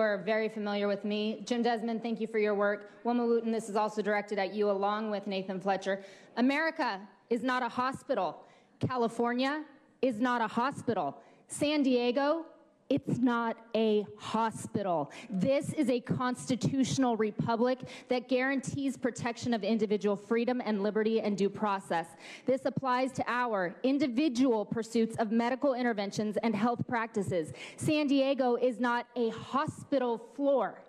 are very familiar with me. Jim Desmond, thank you for your work. Wilma Wooten, this is also directed at you along with Nathan Fletcher. America is not a hospital. California is not a hospital. San Diego it's not a hospital. This is a constitutional republic that guarantees protection of individual freedom and liberty and due process. This applies to our individual pursuits of medical interventions and health practices. San Diego is not a hospital floor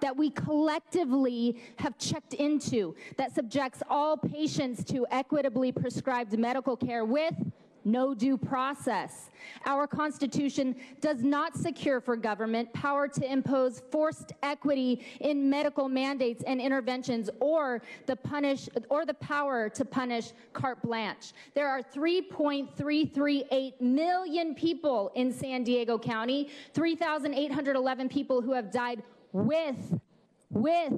that we collectively have checked into that subjects all patients to equitably prescribed medical care with no due process. Our Constitution does not secure for government power to impose forced equity in medical mandates and interventions or the punish or the power to punish carte blanche. There are 3.338 million people in San Diego County, 3,811 people who have died with with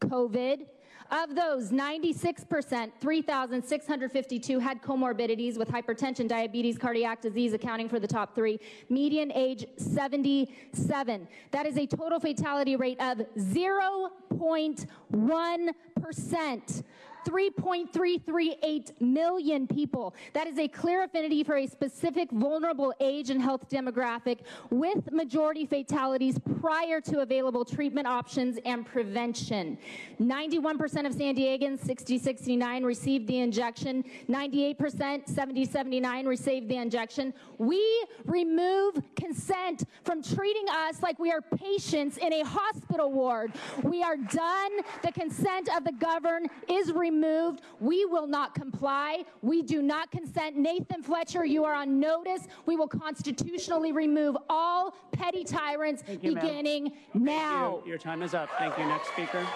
COVID of those, 96%, 3,652 had comorbidities with hypertension, diabetes, cardiac disease accounting for the top three. Median age 77. That is a total fatality rate of 0.1%. 3.338 million people. That is a clear affinity for a specific vulnerable age and health demographic with majority fatalities prior to available treatment options and prevention. 91% of San Diegans, 6069, received the injection. 98%, 7079 received the injection. We remove consent from treating us like we are patients in a hospital ward. We are done. The consent of the governed is removed removed. We will not comply. We do not consent. Nathan Fletcher, you are on notice. We will constitutionally remove all petty tyrants you, beginning now. Your time is up. Thank you. Next speaker.